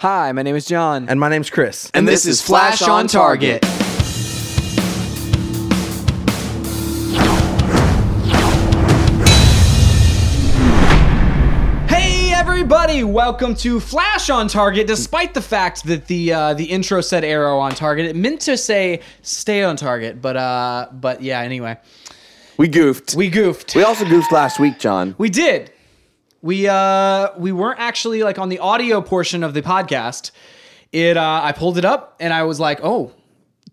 Hi, my name is John. And my name's Chris. And this is Flash on Target. Hey everybody, welcome to Flash on Target. Despite the fact that the uh, the intro said arrow on target, it meant to say stay on target, but uh but yeah, anyway. We goofed. We goofed. We also goofed last week, John. We did. We uh we weren't actually like on the audio portion of the podcast. It uh I pulled it up and I was like, "Oh,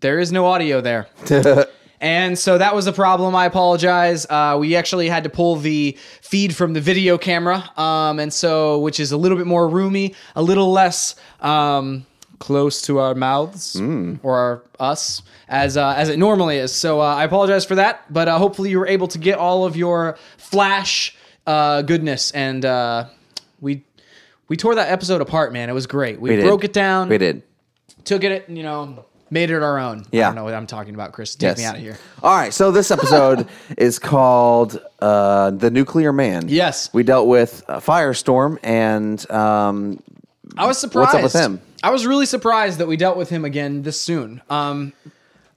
there is no audio there." and so that was a problem. I apologize. Uh, we actually had to pull the feed from the video camera, um, and so which is a little bit more roomy, a little less um, close to our mouths or our, us as uh, as it normally is. So uh, I apologize for that, but uh, hopefully you were able to get all of your flash uh, goodness, and uh, we we tore that episode apart, man. It was great. We, We did. broke it down, We did. took it, you know, made it our own. I Yeah. don't know what I'm talking about, Chris. Take me out of here. All right. So this episode is called uh, "The Nuclear Man." Yes. We dealt with uh, Firestorm and um, I was surprised. What's up with him? I was really surprised that we dealt with him again this soon. Um,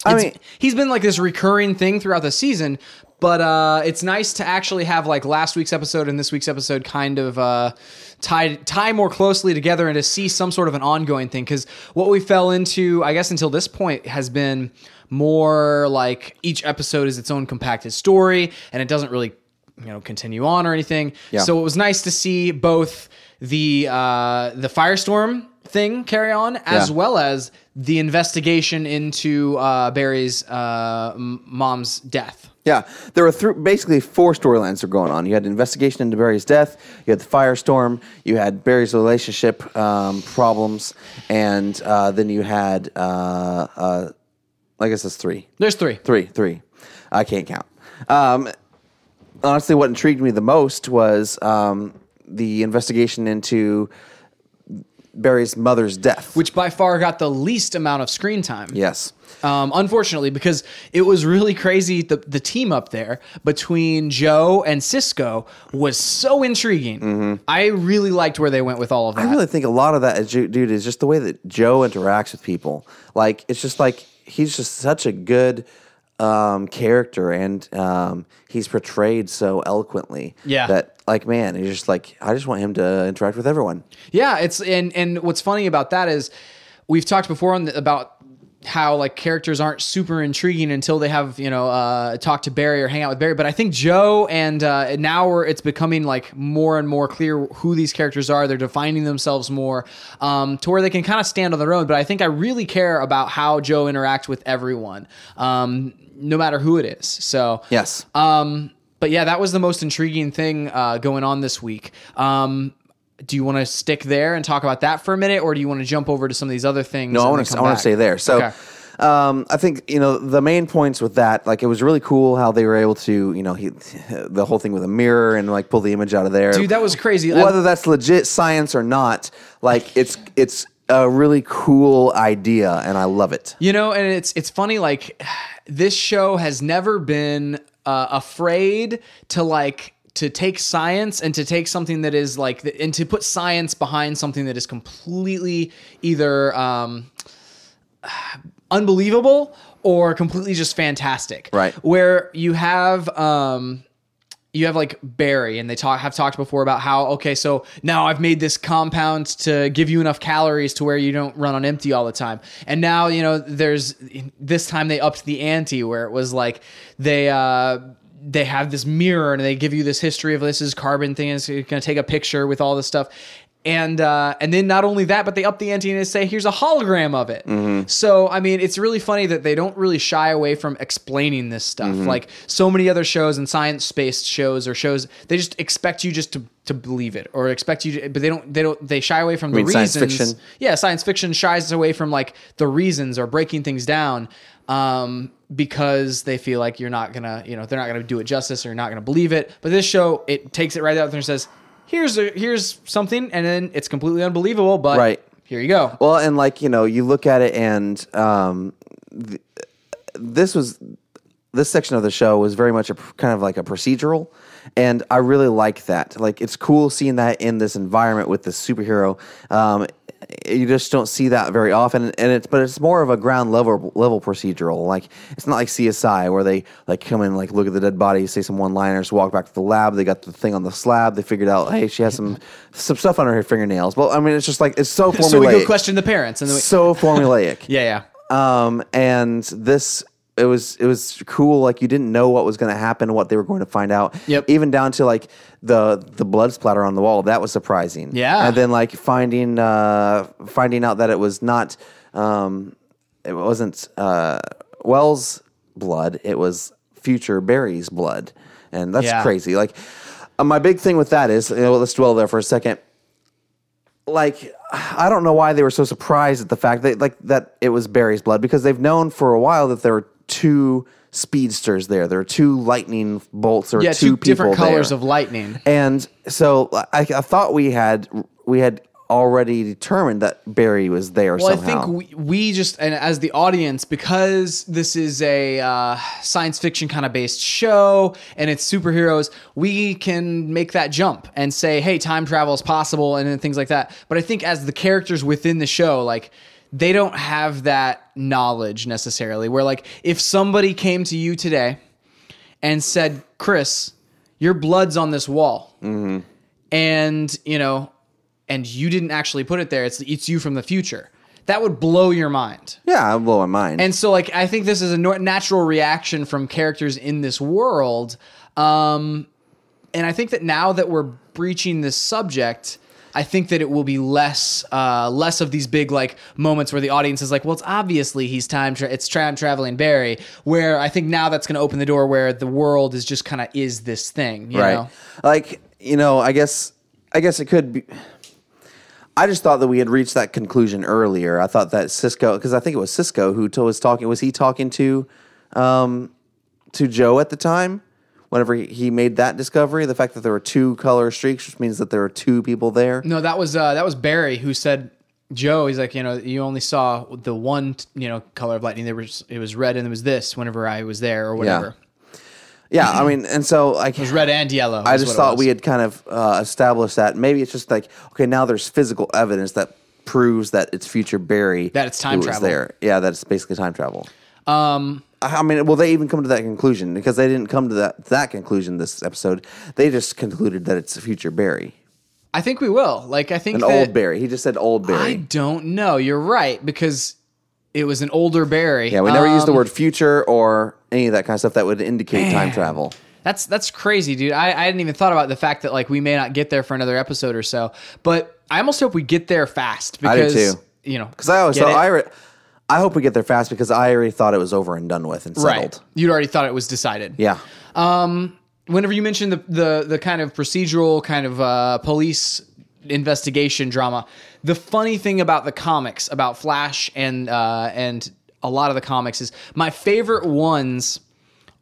I it's- mean- he's been like this recurring thing throughout the season, but uh, it's nice to actually have like last week's episode and this week's episode kind of uh, tie tie more closely together and to see some sort of an ongoing thing. Because what we fell into, I guess, until this point has been more like each episode is its own compacted story, and it doesn't really you know continue on or anything. Yeah. So it was nice to see both the uh, the firestorm thing carry on as Yeah. well as the investigation into uh, Barry's uh, m- mom's death. Yeah, there were th- basically four storylines that were going on. You had an investigation into Barry's death. You had the Firestorm. You had Barry's relationship um, problems, and uh, then you had uh, uh, I guess it's three. There's three. Three, three. I can't count. Um, honestly, what intrigued me the most was um, the investigation into Barry's mother's death. Which by far got the least amount of screen time. yes, Um, unfortunately, because it was really crazy. The, the team up there between Joe and Cisco was so intriguing. I really liked where they went with all of that. Mm-hmm. I really think a lot of that, is, dude, is just the way that Joe interacts with people. Like it's just like he's just such a good um, character, and um, he's portrayed so eloquently. Yeah. that like man, he's just like I just want him to interact with everyone. Yeah, it's and and what's funny about that is we've talked before on the, about how like characters aren't super intriguing until they have you know uh, talk to Barry or hang out with Barry. But I think Joe and uh, now we're, it's becoming like more and more clear who these characters are. They're defining themselves more um, to where they can kind of stand on their own. But I think I really care about how Joe interacts with everyone, um, no matter who it is. So Yes. um, but yeah, that was the most intriguing thing uh, going on this week. Um, do you want to stick there and talk about that for a minute, or do you want to jump over to some of these other things? No, I want to. come I want to stay there. So, Okay. um, I think you know the main points with that. Like, it was really cool how they were able to, you know, he, the whole thing with a mirror and like pull the image out of there. Dude, that was crazy. Whether that's legit science or not, like it's it's a really cool idea, and I love it. You know, and it's it's funny. Like this show has never been uh, afraid to like to take science and to take something that is like and to put science behind something that is completely either um, unbelievable or completely just fantastic. Right. Where you have um you have like Barry and they talk have talked before about how okay so now I've made this compound to give you enough calories to where you don't run on empty all the time and now you know there's this time they upped the ante where it was like they uh they have this mirror and they give you this history of this is carbon thing and it's going to take a picture with all this stuff and uh, and then not only that, but they up the ante and they say, "Here's a hologram of it." So I mean, it's really funny that they don't really shy away from explaining this stuff. Like so many other shows and science-based shows or shows, they just expect you just to to believe it or expect you, to, but they don't. They don't. They shy away from the mean reasons. science fiction? Yeah, science fiction shies away from like the reasons or breaking things down. Um, because they feel like you're not gonna, you know, they're not gonna do it justice or you're not gonna believe it. But this show, it takes it right out there and says, "Here's a here's something," and then it's completely unbelievable. But Right. here you go. Well, and like you know, you look at it, and um, th- this was this section of the show was very much a kind of like a procedural, and I really like that. Like it's cool seeing that in this environment with the superhero. Um, you just don't see that very often, and it's but it's more of a ground level level procedural. Like it's not like CSI where they like come in, like look at the dead body, say some one liners, walk back to the lab. They got the thing on the slab. They figured out, hey, she has some some stuff under her fingernails. Well, I mean, it's just like it's so formulaic. So we go question the parents, and we, so formulaic. yeah, yeah. Um, and this it was it was cool. Like you didn't know what was going to happen, what they were going to find out. Yep. Even down to like the the blood splatter on the wall. That was surprising. Yeah. And then like finding uh finding out that it was not um it wasn't uh Wells' blood. It was future Barry's blood, and that's Yeah. crazy. Like uh, my big thing with that is you know, let's dwell there for a second like I don't know why they were so surprised at the fact that like that it was Barry's blood because they've known for a while that there were two speedsters there. There are two lightning bolts or Yeah, two, two, different colors there. of lightning. And so I, I thought we had we had already determined that Barry was there Well, somehow. I think we, we just, and as the audience, because this is a uh, science fiction kind of based show and it's superheroes, we can make that jump and say, hey, time travel is possible and then things like that. But I think as the characters within the show, like, they don't have that knowledge necessarily. Where, like, if somebody came to you today and said, Chris, your blood's on this wall. And, you know, and you didn't actually put it there, it's it's you from the future. That would blow your mind. yeah, it blew my mind. And so like I think this is a natural reaction from characters in this world. Um and I think that now that we're breaching this subject, I think that it will be less uh, less of these big like moments where the audience is like, well, it's obviously he's time tra- it's time traveling Barry. Where I think now that's going to open the door where the world is just kind of is this thing, you right. know? Like you know, I guess I guess it could be. I just thought that we had reached that conclusion earlier. I thought that Cisco, because I think it was Cisco who was talking. Was he talking to, um, to Joe at the time? Whenever he- he made that discovery, the fact that there were two color streaks, which means that there were two people there. No, that was uh, that was Barry who said Joe. He's like, you know, you only saw the one, you know, color of lightning. There was it was red and it was this whenever I was there or whatever. Yeah, I mean, and so like It was red and yellow. I just thought we had kind of uh, established that. Maybe it's just like okay, now there's physical evidence that proves that it's future Barry That it's time travel. there. Yeah, that's basically time travel. Um, I mean, will they even come to that conclusion? Because they didn't come to that that conclusion this episode. They just concluded that it's a future Barry, I think we will. Like, I think an that, old Barry. He just said old Barry. I don't know. You're right because it was an older Barry. yeah, we never used the Um, word future or any of that kind of stuff that would indicate time travel. That's that's crazy, dude. I, I hadn't even thought about the fact that like we may not get there for another episode or so. But I almost hope we get there fast I do because too. you know Because I always thought it? I, re- I hope we get there fast because I already thought it was over and done with and settled. right. You'd already thought it was decided. Yeah. whenever you mentioned the the the kind of procedural kind of uh, police investigation drama, the funny thing about the comics about Flash and uh, and a lot of the comics is my favorite ones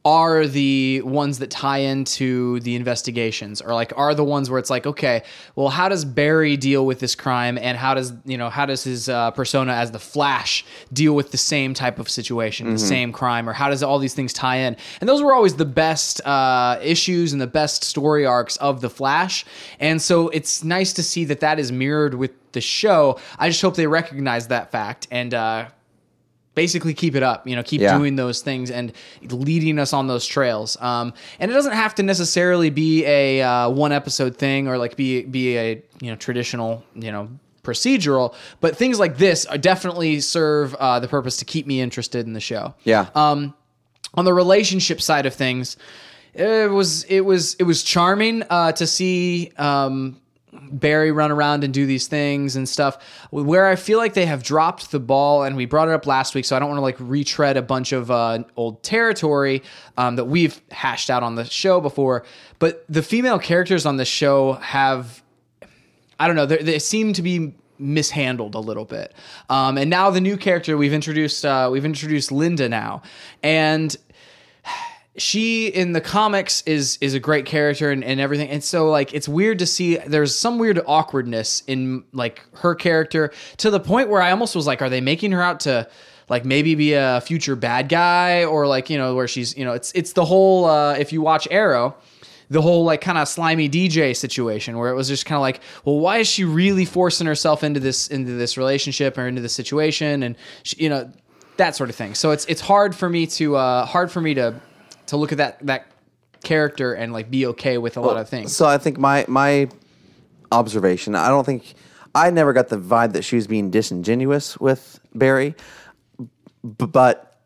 are the ones that tie into the investigations or like are the ones where it's like okay well how does barry deal with this crime and how does you know how does his uh, persona as the flash deal with the same type of situation the same crime or how does all these things tie in? And those were always the best uh, issues and the best story arcs of the flash. And so it's nice to see that that is mirrored with the show. I just hope they recognize that fact and uh, basically keep it up you know keep Yeah. doing those things and leading us on those trails um, and it doesn't have to necessarily be a uh, one episode thing or like be be a you know traditional you know procedural but things like this are definitely serve uh, the purpose to keep me interested in the show Yeah. um, on the relationship side of things, it was it was it was charming uh, to see um, Barry run around and do these things and stuff. Where I feel like they have dropped the ball, and we brought it up last week, so I don't want to like retread a bunch of uh, old territory um, that we've hashed out on the show before. But the female characters on the show have I don't know. They, seem to be mishandled a little bit. Um, and now the new character we've introduced, uh, we've introduced Linda now, and she in the comics is is a great character and, and everything. And so like it's weird to see there's some weird awkwardness in like her character to the point where I almost was like, are they making her out to like maybe be a future bad guy or like you know where she's you know it's it's the whole uh, if you watch Arrow the whole like kind of slimy DJ situation where it was just kind of like, well, why is she really forcing herself into this into this relationship or into this situation, and she, you know that sort of thing. So it's it's hard for me to uh, hard for me to to look at that that character and like be okay with a lot of things. So I think my my observation, I don't think I never got the vibe that she was being disingenuous with Barry, b- but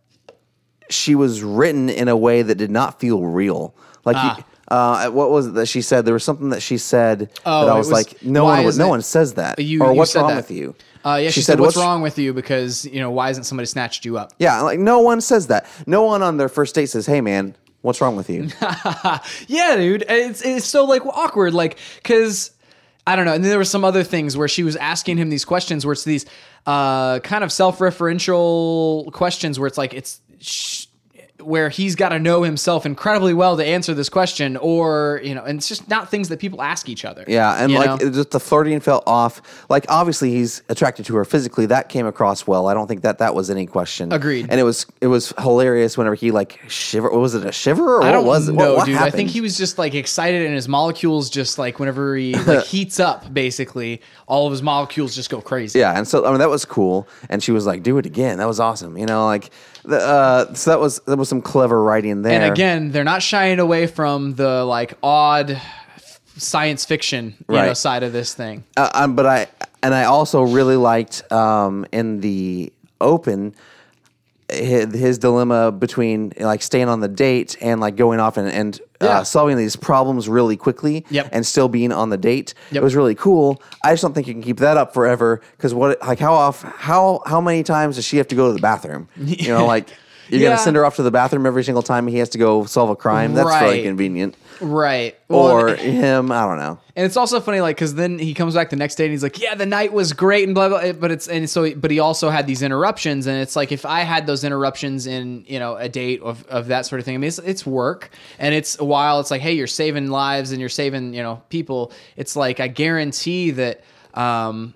she was written in a way that did not feel real. Like Ah. you- uh, what was it that she said? There was something that she said Oh, that I it was, was, like, no "Why one, would, isn't no it- one says that. You- or you what's said wrong that. with you? Uh, yeah, she, said, "What's, wrong with you?" Because you know why hasn't somebody snatched you up? Yeah, like no one says that. No one on their first date says, "Hey, man, what's wrong with you?" Yeah, dude. It's it's so like awkward, like because I don't know. And then there were some other things where she was asking him these questions, where it's these uh, kind of self-referential questions, where it's like it's. Sh- where he's got to know himself incredibly well to answer this question, or you know, and it's just not things that people ask each other. Yeah, and like know? just the flirting felt off. Like obviously he's attracted to her physically. That came across well. I don't think that that was any question. Agreed. And it was it was hilarious whenever he like shiver. Was it a shiver or I what was it? no dude. I think he was just like excited, and his molecules just like whenever he like heats up, basically, all of his molecules just go crazy. Yeah, and so I mean that was cool. And she was like, "Do it again." That was awesome. You know, like the uh, so that was that was some clever writing there. And again, they're not shying away from the like odd science fiction you know, side of this thing. uh, um, but I and I also really liked um, in the open his, his dilemma between like staying on the date and like going off and, and Yeah. uh, solving these problems really quickly Yep. and still being on the date. Yep. It was really cool. I just don't think you can keep that up forever because what like how off how how many times does she have to go to the bathroom? You know, like. You're Yeah. gonna send her off to the bathroom every single time he has to go solve a crime. That's really Right. convenient. Right. Well, Or him, I don't know. And it's also funny, like, because then he comes back the next day and he's like, "Yeah, the night was great," and blah blah. But it's and so, but he also had these interruptions, and it's like if I had those interruptions in you know a date of, of that sort of thing. I mean, it's, it's work, and it's a while it's like, hey, you're saving lives and you're saving you know people. It's like I guarantee that. um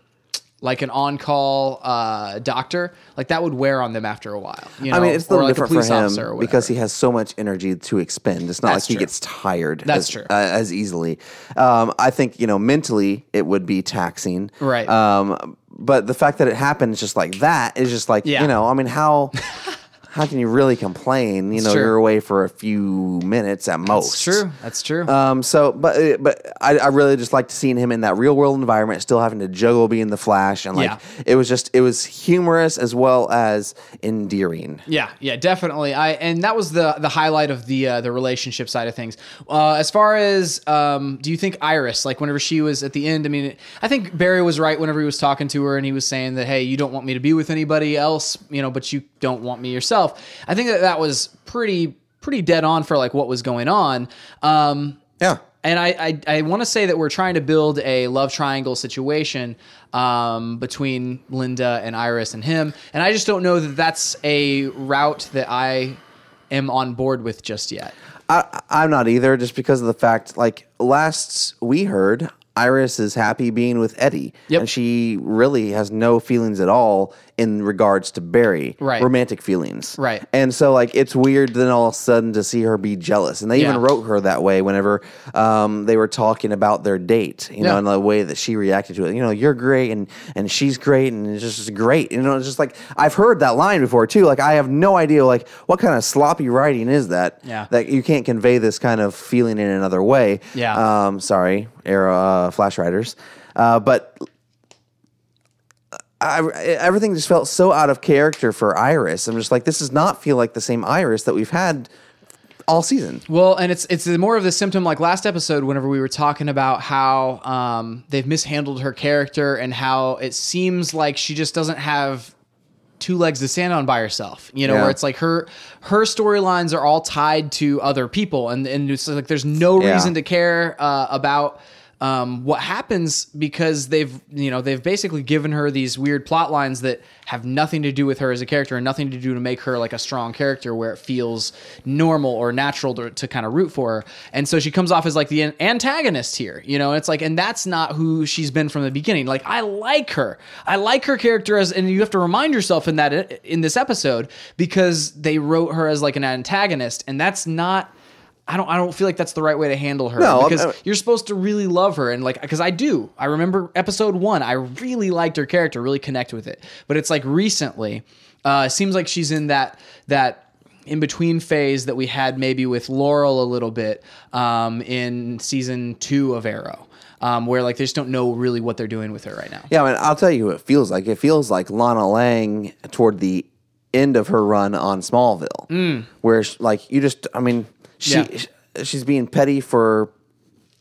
like an on-call uh, doctor, like that would wear on them after a while. You know? I mean, it's a little like different police for him because he has so much energy to expend. It's not That's like he gets tired. That's as, true. Uh, as easily. Um, I think you know mentally it would be taxing. Right. Um, but the fact that it happens just like that is just like Yeah. you know. I mean, how how can you really complain? You know, true. you're away for a few minutes at most. That's true. That's true. Um, so, but uh, but I, I really just liked seeing him in that real world environment, still having to juggle being the Flash, and like Yeah. it was just it was humorous as well as endearing. Yeah, yeah, definitely. I and that was the the highlight of the uh, the relationship side of things. Uh, as far as um, do you think Iris, like whenever she was at the end? I mean, I think Barry was right whenever he was talking to her and he was saying that, hey, you don't want me to be with anybody else, you know, but you don't want me yourself. I think that that was pretty pretty dead on for like what was going on. Um, Yeah. and I, I, I want to say that we're trying to build a love triangle situation um, between Linda and Iris and him, and I just don't know that that's a route that I am on board with just yet. I, I'm not either, just because of the fact, like last we heard, Iris is happy being with Eddie, Yep. and she really has no feelings at all in regards to Barry, Right. romantic feelings, Right. And so, like, it's weird then all of a sudden to see her be jealous, and they even Yeah. wrote her that way whenever um, they were talking about their date, you know, Yeah. and the way that she reacted to it. You know, you're great, and and she's great, and it's just great. You know, it's just like I've heard that line before too. Like, I have no idea, like, what kind of sloppy writing is that? Yeah. that you can't convey this kind of feeling in another way. Yeah. Um, sorry, era uh, Flash Riders, uh, but I, everything just felt so out of character for Iris. I'm just like, this does not feel like the same Iris that we've had all season. Well, and it's it's more of the symptom like last episode whenever we were talking about how um, they've mishandled her character and how it seems like she just doesn't have two legs to stand on by herself. You know, Yeah. where it's like her her storylines are all tied to other people, and and it's like there's no Yeah. reason to care uh, about. Um, what happens because they've you know they've basically given her these weird plot lines that have nothing to do with her as a character and nothing to do to make her like a strong character where it feels normal or natural to, to kind of root for her. And so she comes off as like the antagonist here you know? It's like and that's not who she's been from the beginning. Like i like her. I like her character as and you have to remind yourself in that in this episode because they wrote her as like an antagonist and that's not I don't I don't feel like that's the right way to handle her No, because uh, you're supposed to really love her and like because I do. I remember episode 1, I really liked her character, really connect with it. But it's like recently uh it seems like she's in that that in between phase that we had maybe with Laurel a little bit um in season 2 of Arrow. Um, where like they just don't know really what they're doing with her right now. Yeah, I mean, I'll tell you it feels like. It feels like Lana Lang toward the end of her run on Smallville, where sh- like you just, I mean, she. Yeah. she's being petty for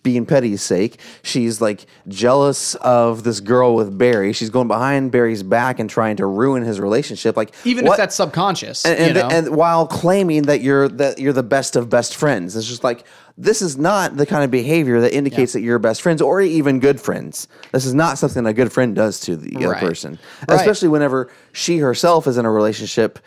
being petty's sake. She's like jealous of this girl with Barry. She's going behind Barry's back and trying to ruin his relationship. Like Even what- if that's subconscious, and, you and, know? and while claiming that you're that you're the best of best friends, it's just like this is not the kind of behavior that indicates that you're best friends or even good friends. This is not something a good friend does to the other person, Right. especially whenever she herself is in a relationship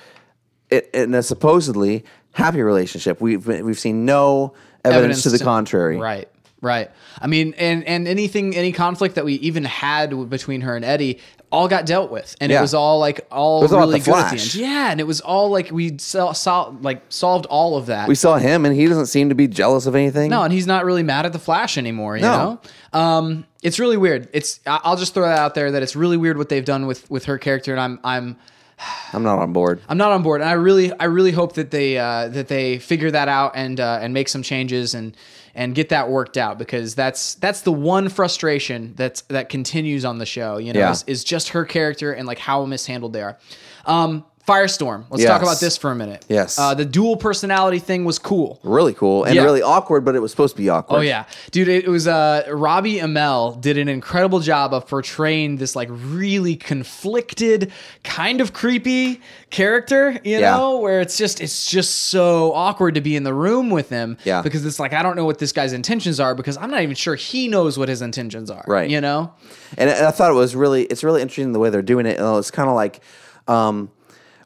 i- in a supposedly happy relationship. We've we've seen no evidence, to the contrary. Right. Right. I mean, and and anything, any conflict that we even had between her and Eddie, all got dealt with, and Yeah. it was all like all really good at the end. Yeah, and it was all like we saw, saw like solved all of that. We saw him, and he doesn't seem to be jealous of anything. no, and he's not really mad at the Flash anymore. You No. know, um, it's really weird. It's I'll just throw that out there that it's really weird what they've done with with her character, and I'm I'm I'm not on board. I'm not on board, and I really, I really hope that they uh, that they figure that out and uh, and make some changes and and get that worked out because that's that's the one frustration that's that continues on the show. You know, Yeah. is, is just her character and like how mishandled they are. Um, Firestorm. Let's Yes. talk about this for a minute. Yes. uh, the dual personality thing was cool. Really cool and Yeah. really awkward, but it was supposed to be awkward. Oh yeah, dude! It was uh, Robbie Amell did an incredible job of portraying this like really conflicted, kind of creepy character. You Yeah. know, where it's just it's just so awkward to be in the room with him. Yeah. because it's like I don't know what this guy's intentions are because I'm not even sure he knows what his intentions are. Right. You know. and I thought it was really it's really interesting the way they're doing it. It's kind of like um,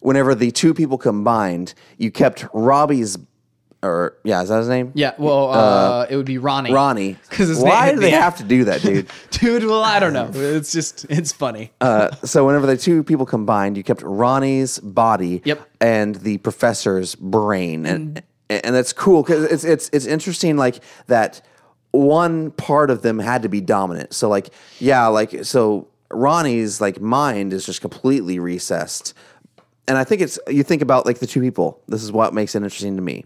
whenever the two people combined, you kept Robbie's or yeah, is that his name? Yeah. Well, uh, it would be Ronnie. Ronnie. 'Cause his why do they have to do that, dude? Dude, well, I don't know. It's just it's funny. uh, so whenever the two people combined, you kept Ronnie's body Yep. and the professor's brain, and and that's cool because it's it's it's interesting like that. One part of them had to be dominant. So like yeah, like so Ronnie's like mind is just completely recessed, and I think it's you think about like the two people. This is what makes it interesting to me.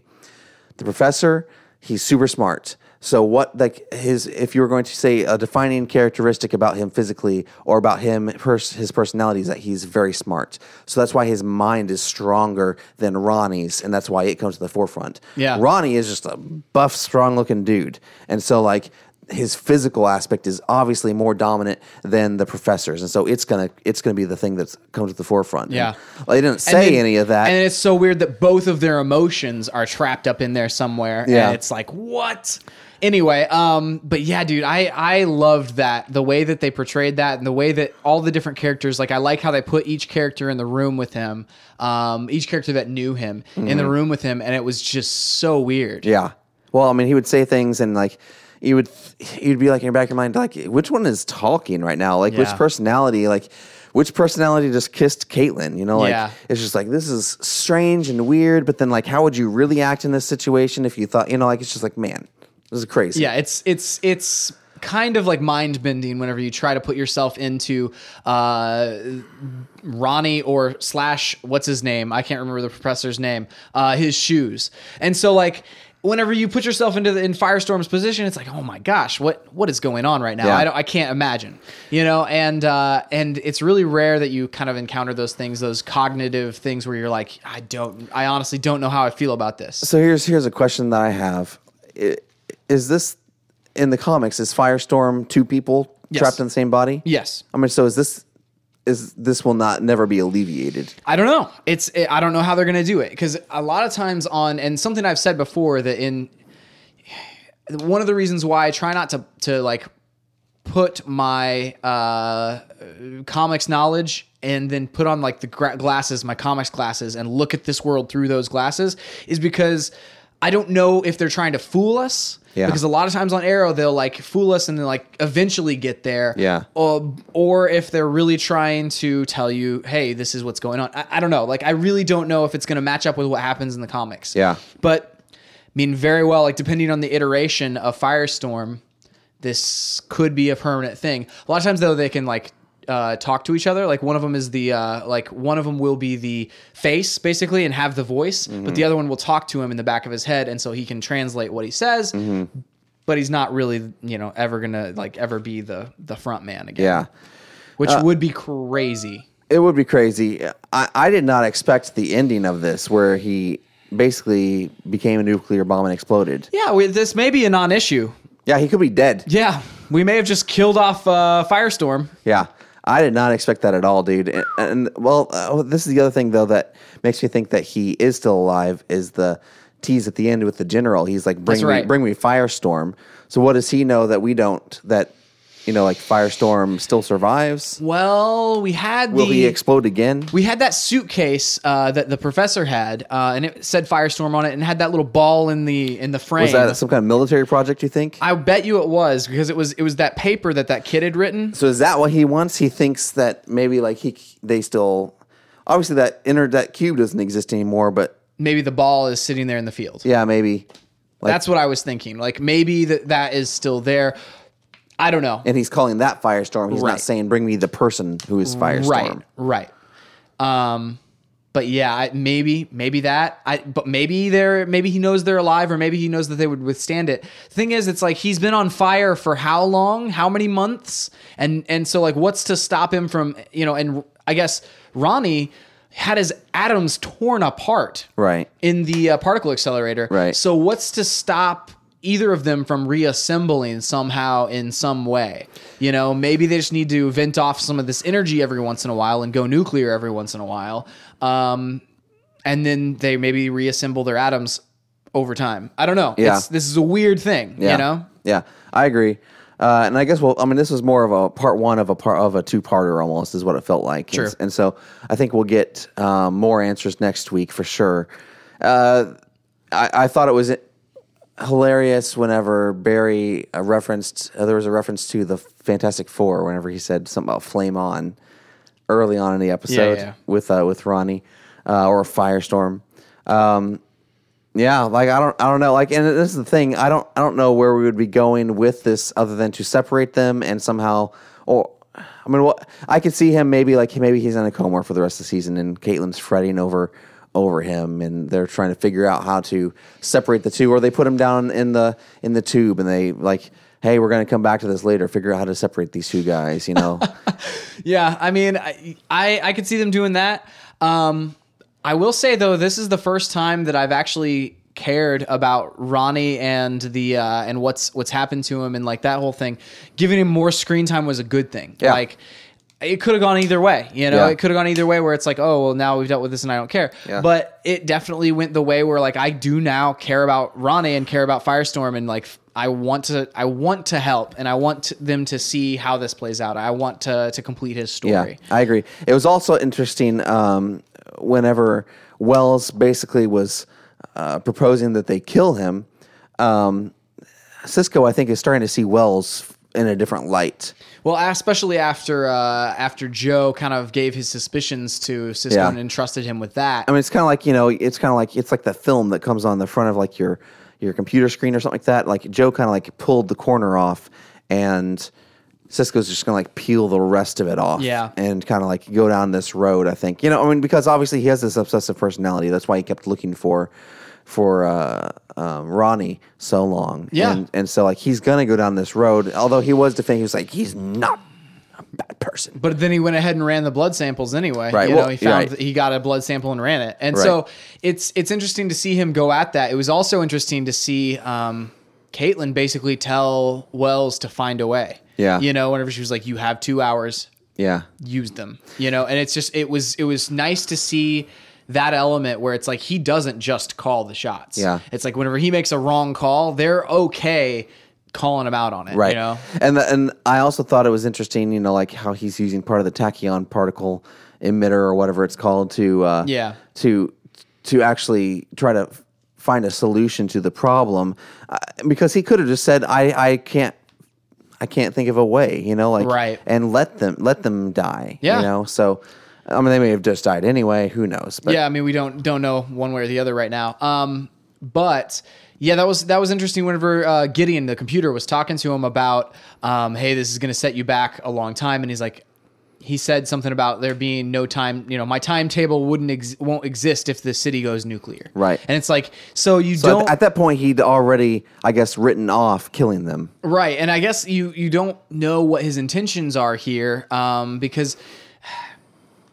The professor he's super smart. So what like his if you were going to say a defining characteristic about him physically or about him pers- his personality is that he's very smart. So that's why his mind is stronger than ronnie's and that's why it comes to the forefront. Yeah. ronnie is just a buff strong looking dude. And so like his physical aspect is obviously more dominant than the professor's and so it's gonna it's gonna be the thing that's comes to the forefront Yeah. And, they didn't say then- any of that And it's so weird that both of their emotions are trapped up in there somewhere. Yeah. And it's like, what? Anyway, um, but yeah, dude, I I loved that the way that they portrayed that and the way that all the different characters, like I like how they put each character in the room with him, um, each character that knew him in the room with him, and it was just so weird. Mm-hmm. Yeah. Well, I mean, he would say things and like you would you'd be like in your back of your mind like which one is talking right now? Like which Yeah. personality like which personality just kissed Caitlin? You know, like Yeah. it's just like this is strange and weird, but then like how would you really act in this situation if you thought, you know, like it's just like, man, this is crazy. Yeah, it's it's it's kind of like mind bending whenever you try to put yourself into uh, Ronnie or slash what's his name? I can't remember the professor's name. Uh, his shoes, and so like. Whenever you put yourself into the in Firestorm's position, it's like, oh my gosh, what what is going on right now? Yeah. I don't, I can't imagine, you know. And uh, and it's really rare that you kind of encounter those things, those cognitive things where you're like, I don't, I honestly don't know how I feel about this. So here's here's a question that I have. Is this in the comics, is Firestorm two people Yes. trapped in the same body? Yes, I mean, so is this is this will not never be alleviated? I don't know. It's it, I don't know how they're going to do it because a lot of times on and something I've said before that in one of the reasons why I try not to to like put my uh, comics knowledge and then put on like the gra- glasses, my comics glasses, and look at this world through those glasses is because I don't know if they're trying to fool us. Yeah. Because a lot of times on Arrow they'll like fool us and then like eventually get there. Yeah. Or, or if they're really trying to tell you, hey, this is what's going on. I, I don't know. Like I really don't know if it's going to match up with what happens in the comics. Yeah. But I mean, very well, like depending on the iteration of Firestorm, this could be a permanent thing. A lot of times, though, they can like uh, talk to each other. Like one of them is the uh, like one of them will be the face basically and have the voice, but the other one will talk to him in the back of his head, and so he can translate what he says. But he's not really, you know, ever gonna like ever be the the front man again. Yeah. which would be crazy. It would be crazy. I, I did not expect the ending of this where he basically became a nuclear bomb and exploded. Yeah, we, this may be a non-issue. Yeah, he could be dead. Yeah, we may have just killed off uh, Firestorm. Yeah. I did not expect that at all, dude. And, and well, uh, this is the other thing though that makes me think that he is still alive is the tease at the end with the general. He's like, "Bring me, right. bring me Firestorm." So what does he know that we don't? That you know, like Firestorm still survives. Well, we had Will the he explode again? we had that suitcase uh, that the professor had, uh, and it said Firestorm on it, and had that little ball in the in the frame. Was that some kind of military project? You think? I bet you it was because it was it was that paper that that kid had written. So is that what he wants? He thinks that maybe like he they still obviously that inner that cube doesn't exist anymore, but Maybe the ball is sitting there in the field. yeah, maybe. Like, That's what I was thinking. Like maybe that that is still there. I don't know. and he's calling that Firestorm. He's Right. not saying bring me the person who is Firestorm. Right, right. Um, but yeah, I, maybe, maybe that. I, but maybe they're, maybe he knows they're alive, or maybe he knows that they would withstand it. thing is, it's like he's been on fire for how long? How many months? And and so like, what's to stop him from, you know? And I guess Ronnie had his atoms torn apart, Right. in the uh, particle accelerator. Right. So what's to stop either of them from reassembling somehow in some way? You know, maybe they just need to vent off some of this energy every once in a while and go nuclear every once in a while. Um, and then they maybe reassemble their atoms over time. I don't know. Yeah. It's, this is a weird thing, Yeah. you know? Yeah, I agree. Uh, and I guess well, I mean, this was more of a part one of a part of a two-parter almost is what it felt like. Sure. And, and so I think we'll get um, more answers next week for sure. Uh, I, I thought it was hilarious whenever Barry uh, referenced uh, there was a reference to the Fantastic Four whenever he said something about Flame On early on in the episode yeah. with uh, with Ronnie uh, or Firestorm. Um, yeah, like I don't, I don't know. Like, and this is the thing. I don't, I don't know where we would be going with this, other than to separate them and somehow, or I mean, what I could see him maybe like maybe he's in a coma for the rest of the season, and Caitlin's fretting over over him, and they're trying to figure out how to separate the two, or they put him down in the in the tube, and they like, hey, we're going to come back to this later, figure out how to separate these two guys, you know? Yeah, I mean, I I, I could see them doing that. Um, I will say though, this is the first time that I've actually cared about Ronnie and the uh, and what's what's happened to him and like that whole thing. Giving him more screen time was a good thing. Yeah. Like it could have gone either way, you know. Yeah. It could have gone either way where it's like, oh well, now we've dealt with this and I don't care. Yeah. But it definitely went the way where like I do now care about Ronnie and care about Firestorm and like I want to I want to help and I want to, them to see how this plays out. I want to to complete his story. Yeah, I agree. It was also interesting um, whenever Wells basically was uh, proposing that they kill him. Um, Cisco, I think, is starting to see Wells in a different light. Well, especially after uh, after Joe kind of gave his suspicions to Cisco Yeah. and entrusted him with that. I mean, it's kind of like you know, it's kind of like it's like the film that comes on the front of like your your computer screen or something like that. Like Joe kind of like pulled the corner off, and Cisco's just gonna like peel the rest of it off. Yeah. and kind of like go down this road. I think you know. I mean, because obviously he has this obsessive personality. That's why he kept looking for for uh, um, Ronnie so long. Yeah. and, and so like he's gonna go down this road. Although he was defending, he was like he's not a bad person. but then he went ahead and ran the blood samples anyway. Right, You well, know, he found right. he got a blood sample and ran it. And Right. so it's it's interesting to see him go at that. It was also interesting to see um, Caitlin basically tell Wells to find a way. Yeah. You know, whenever she was like, "You have two hours, Yeah, use them." You know, and it's just it was it was nice to see that element where it's like he doesn't just call the shots. Yeah. It's like whenever he makes a wrong call, they're okay calling him out on it. right. You know. And the, and I also thought it was interesting, you know, like how he's using part of the tachyon particle emitter or whatever it's called to uh, Yeah. to to actually try to find a solution to the problem uh, because he could have just said I I can't I can't think of a way, you know, like Right. and let them let them die, Yeah. you know. So I mean, they may have just died anyway. Who knows? But yeah, I mean, we don't don't know one way or the other right now. Um, but Yeah, that was that was interesting. Whenever uh, Gideon, the computer, was talking to him about, um, "Hey, this is going to set you back a long time," and he's like, he said something about there being no time. You know, my timetable wouldn't ex- won't exist if the city goes nuclear. Right. And it's like, so you So don't at, at that point, he'd already, I guess, written off killing them. Right, and I guess you you don't know what his intentions are here, um, because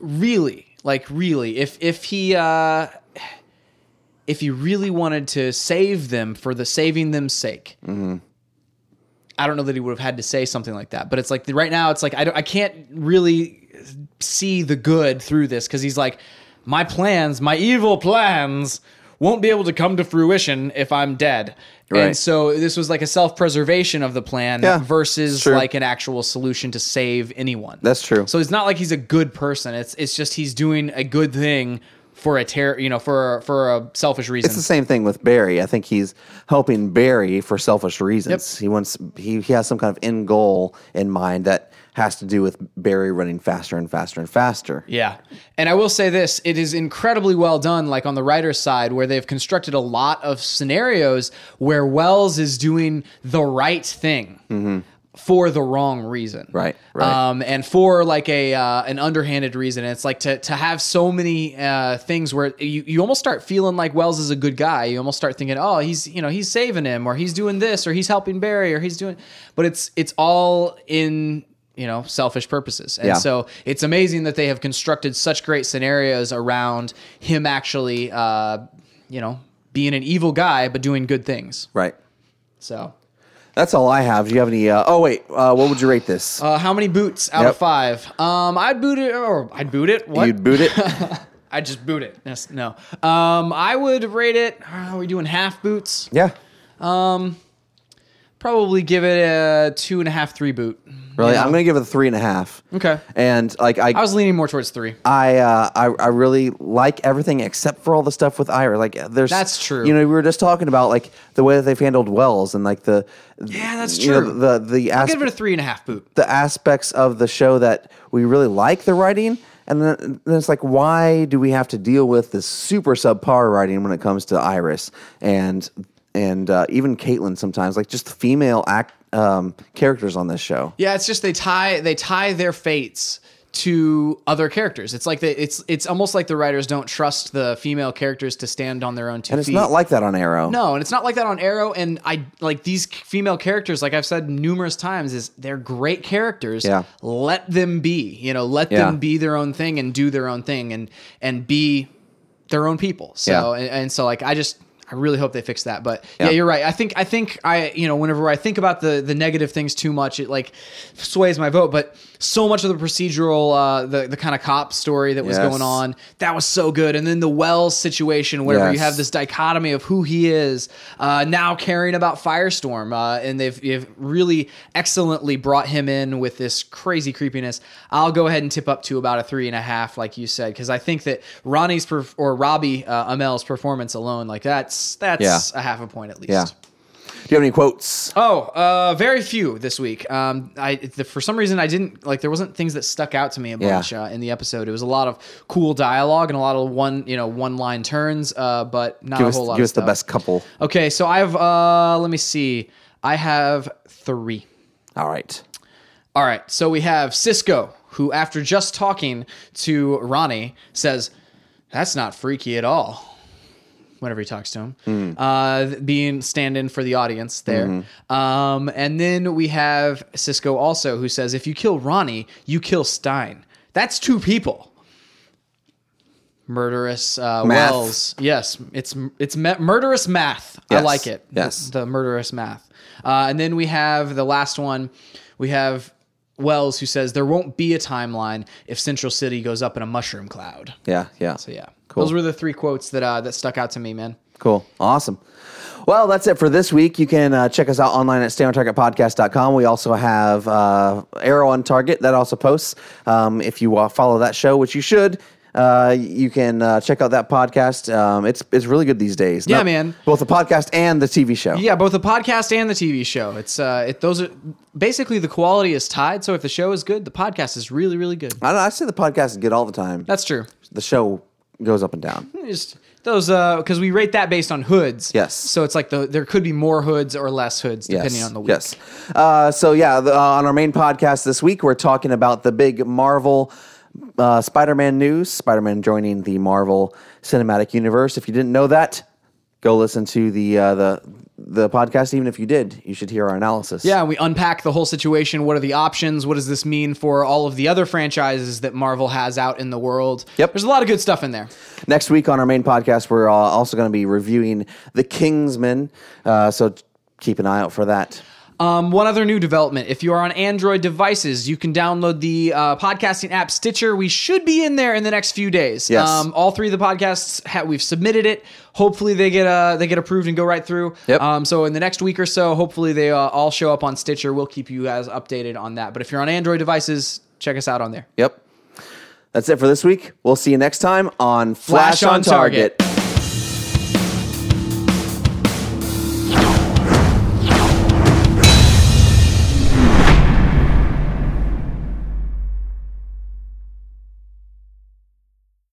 really, like really, if if he uh, if he really wanted to save them for the saving them's sake, I don't know that he would have had to say something like that. But it's like right now, it's like I don't, I can't really see the good through this because he's like, my plans, my evil plans, won't be able to come to fruition if I'm dead. Right. And so this was like a self preservation of the plan Yeah, versus like an actual solution to save anyone. That's true. So it's not like he's a good person. It's it's just he's doing a good thing for a ter- you know for for a selfish reason. It's the same thing with Barry. I think he's helping Barry for selfish reasons. Yep. He wants he, he has some kind of end goal in mind that has to do with Barry running faster and faster and faster. Yeah. And I will say this it is incredibly well done, like on the writer's side, where they've constructed a lot of scenarios where Wells is doing the right thing. For the wrong reason, Mm-hmm. Right, right. um, and for like a uh, an underhanded reason. It's like to to have so many uh, things where you, you almost start feeling like Wells is a good guy. You almost start thinking, oh, he's you know he's saving him, or he's doing this, or he's helping Barry, or he's doing. But it's it's all in you know selfish purposes, and Yeah. so it's amazing that they have constructed such great scenarios around him actually, uh, you know, being an evil guy but doing good things. Right. So, That's all I have. Do you have any? Uh, oh wait, uh, what would you rate this? uh, how many boots out Yep. of five? Um, I'd boot it, or I'd boot it. What? You'd boot it. I just boot it. Yes, no. Um, I would rate it. Are we doing half boots? yeah. Probably give it a two and a half, three boot. Really, You know? I'm gonna give it a three and a half. Okay. And like I, I was leaning more towards three. I, uh, I I really like everything except for all the stuff with Ira. Like there's That's true. You know, we were just talking about like the way that they've handled Wells and like the Yeah, that's you know, true. the the I'll give it a three and a half boot. the aspects of the show that we really like the writing. And then, then it's like, why do we have to deal with this super subpar writing when it comes to Iris and and uh, even Caitlin sometimes, like just the female act um, characters on this show. Yeah, it's just they tie they tie their fates to other characters. It's like they, it's it's almost like the writers don't trust the female characters to stand on their own two And it's feet. not like that on Arrow. No, and it's not like that on Arrow. And I like these female characters, like I've said numerous times, is they're great characters. Yeah. Let them be. You know, let Yeah. them be their own thing and do their own thing and and be their own people. So Yeah. and, and so like I just I really hope they fix that. But yeah. Yeah. you're right. I think I think I you know whenever I think about the the negative things too much, it like sways my vote. But so much of the procedural, uh, the the kind of cop story that was Yes. going on, that was so good. And then the Wells situation, where you have this dichotomy of who he is, uh, now caring about Firestorm, uh, and they've, they've really excellently brought him in with this crazy creepiness. I'll go ahead and tip up to about a three and a half, like you said, because I think that Ronnie's perf- or Robbie uh, Amell's performance alone, like that's that's Yeah. a half a point at least. Yeah. Do you have any quotes? Oh, uh, very few this week. Um, I the, for some reason I didn't like there wasn't things that stuck out to me a Yeah. bunch uh, in the episode. It was a lot of cool dialogue and a lot of one you know one line turns, uh, but not Give a us, whole lot. give of us the best couple. Okay, so I have uh, let me see. I have three. All right. All right, so we have Cisco, who after just talking to Ronnie says, "That's not freaky at all." Whenever he talks to him, Hmm. uh, being stand-in for the audience there, Mm-hmm. um, and then we have Cisco also, who says, "If you kill Ronnie, you kill Stein. That's two people." Murderous uh. Wells, yes, it's it's me- murderous math. I like it. yes. the murderous math. Uh, and then we have the last one. We have Wells who says there won't be a timeline if Central City goes up in a mushroom cloud. Yeah. Yeah. So yeah, Cool. those were the three quotes that uh, that stuck out to me, man. Cool. Awesome. Well, that's it for this week. You can uh, check us out online at stayontargetpodcast.com. We also have uh, Arrow on Target that also posts. Um, if you uh, follow that show, which you should, uh, you can uh, check out that podcast. Um, it's it's really good these days. Yeah, man. Both the podcast and the TV show. Yeah, both the podcast and the TV show. It's uh, it those are basically the quality is tied. So if the show is good, the podcast is really really good. I, don't know, I say the podcast is good all the time. That's true. the show goes up and down. Just those uh because we rate that based on hoods. Yes. So it's like the there could be more hoods or less hoods depending yes. on the week. Yes. Uh, so yeah, the, uh, on our main podcast this week, we're talking about the big Marvel uh, Spider-Man news. Spider-Man joining the Marvel Cinematic Universe. If you didn't know that, go listen to the uh, the the podcast. Even if you did, you should hear our analysis. Yeah, we unpack the whole situation. What are the options? What does this mean for all of the other franchises that Marvel has out in the world? Yep. There's a lot of good stuff in there. Next week on our main podcast, we're uh, also going to be reviewing The Kingsman. Uh, so keep an eye out for that. Um, one other new development. If you are on Android devices, you can download the uh, podcasting app Stitcher. We should be in there in the next few days. Yes. Um, all three of the podcasts, ha- we've submitted it. Hopefully they get uh, they get approved and go right through. Yep. Um, so in the next week or so, hopefully they uh, all show up on Stitcher. We'll keep you guys updated on that. But if you're on Android devices, check us out on there. Yep. That's it for this week. We'll see you next time on Flash, Flash on on Target.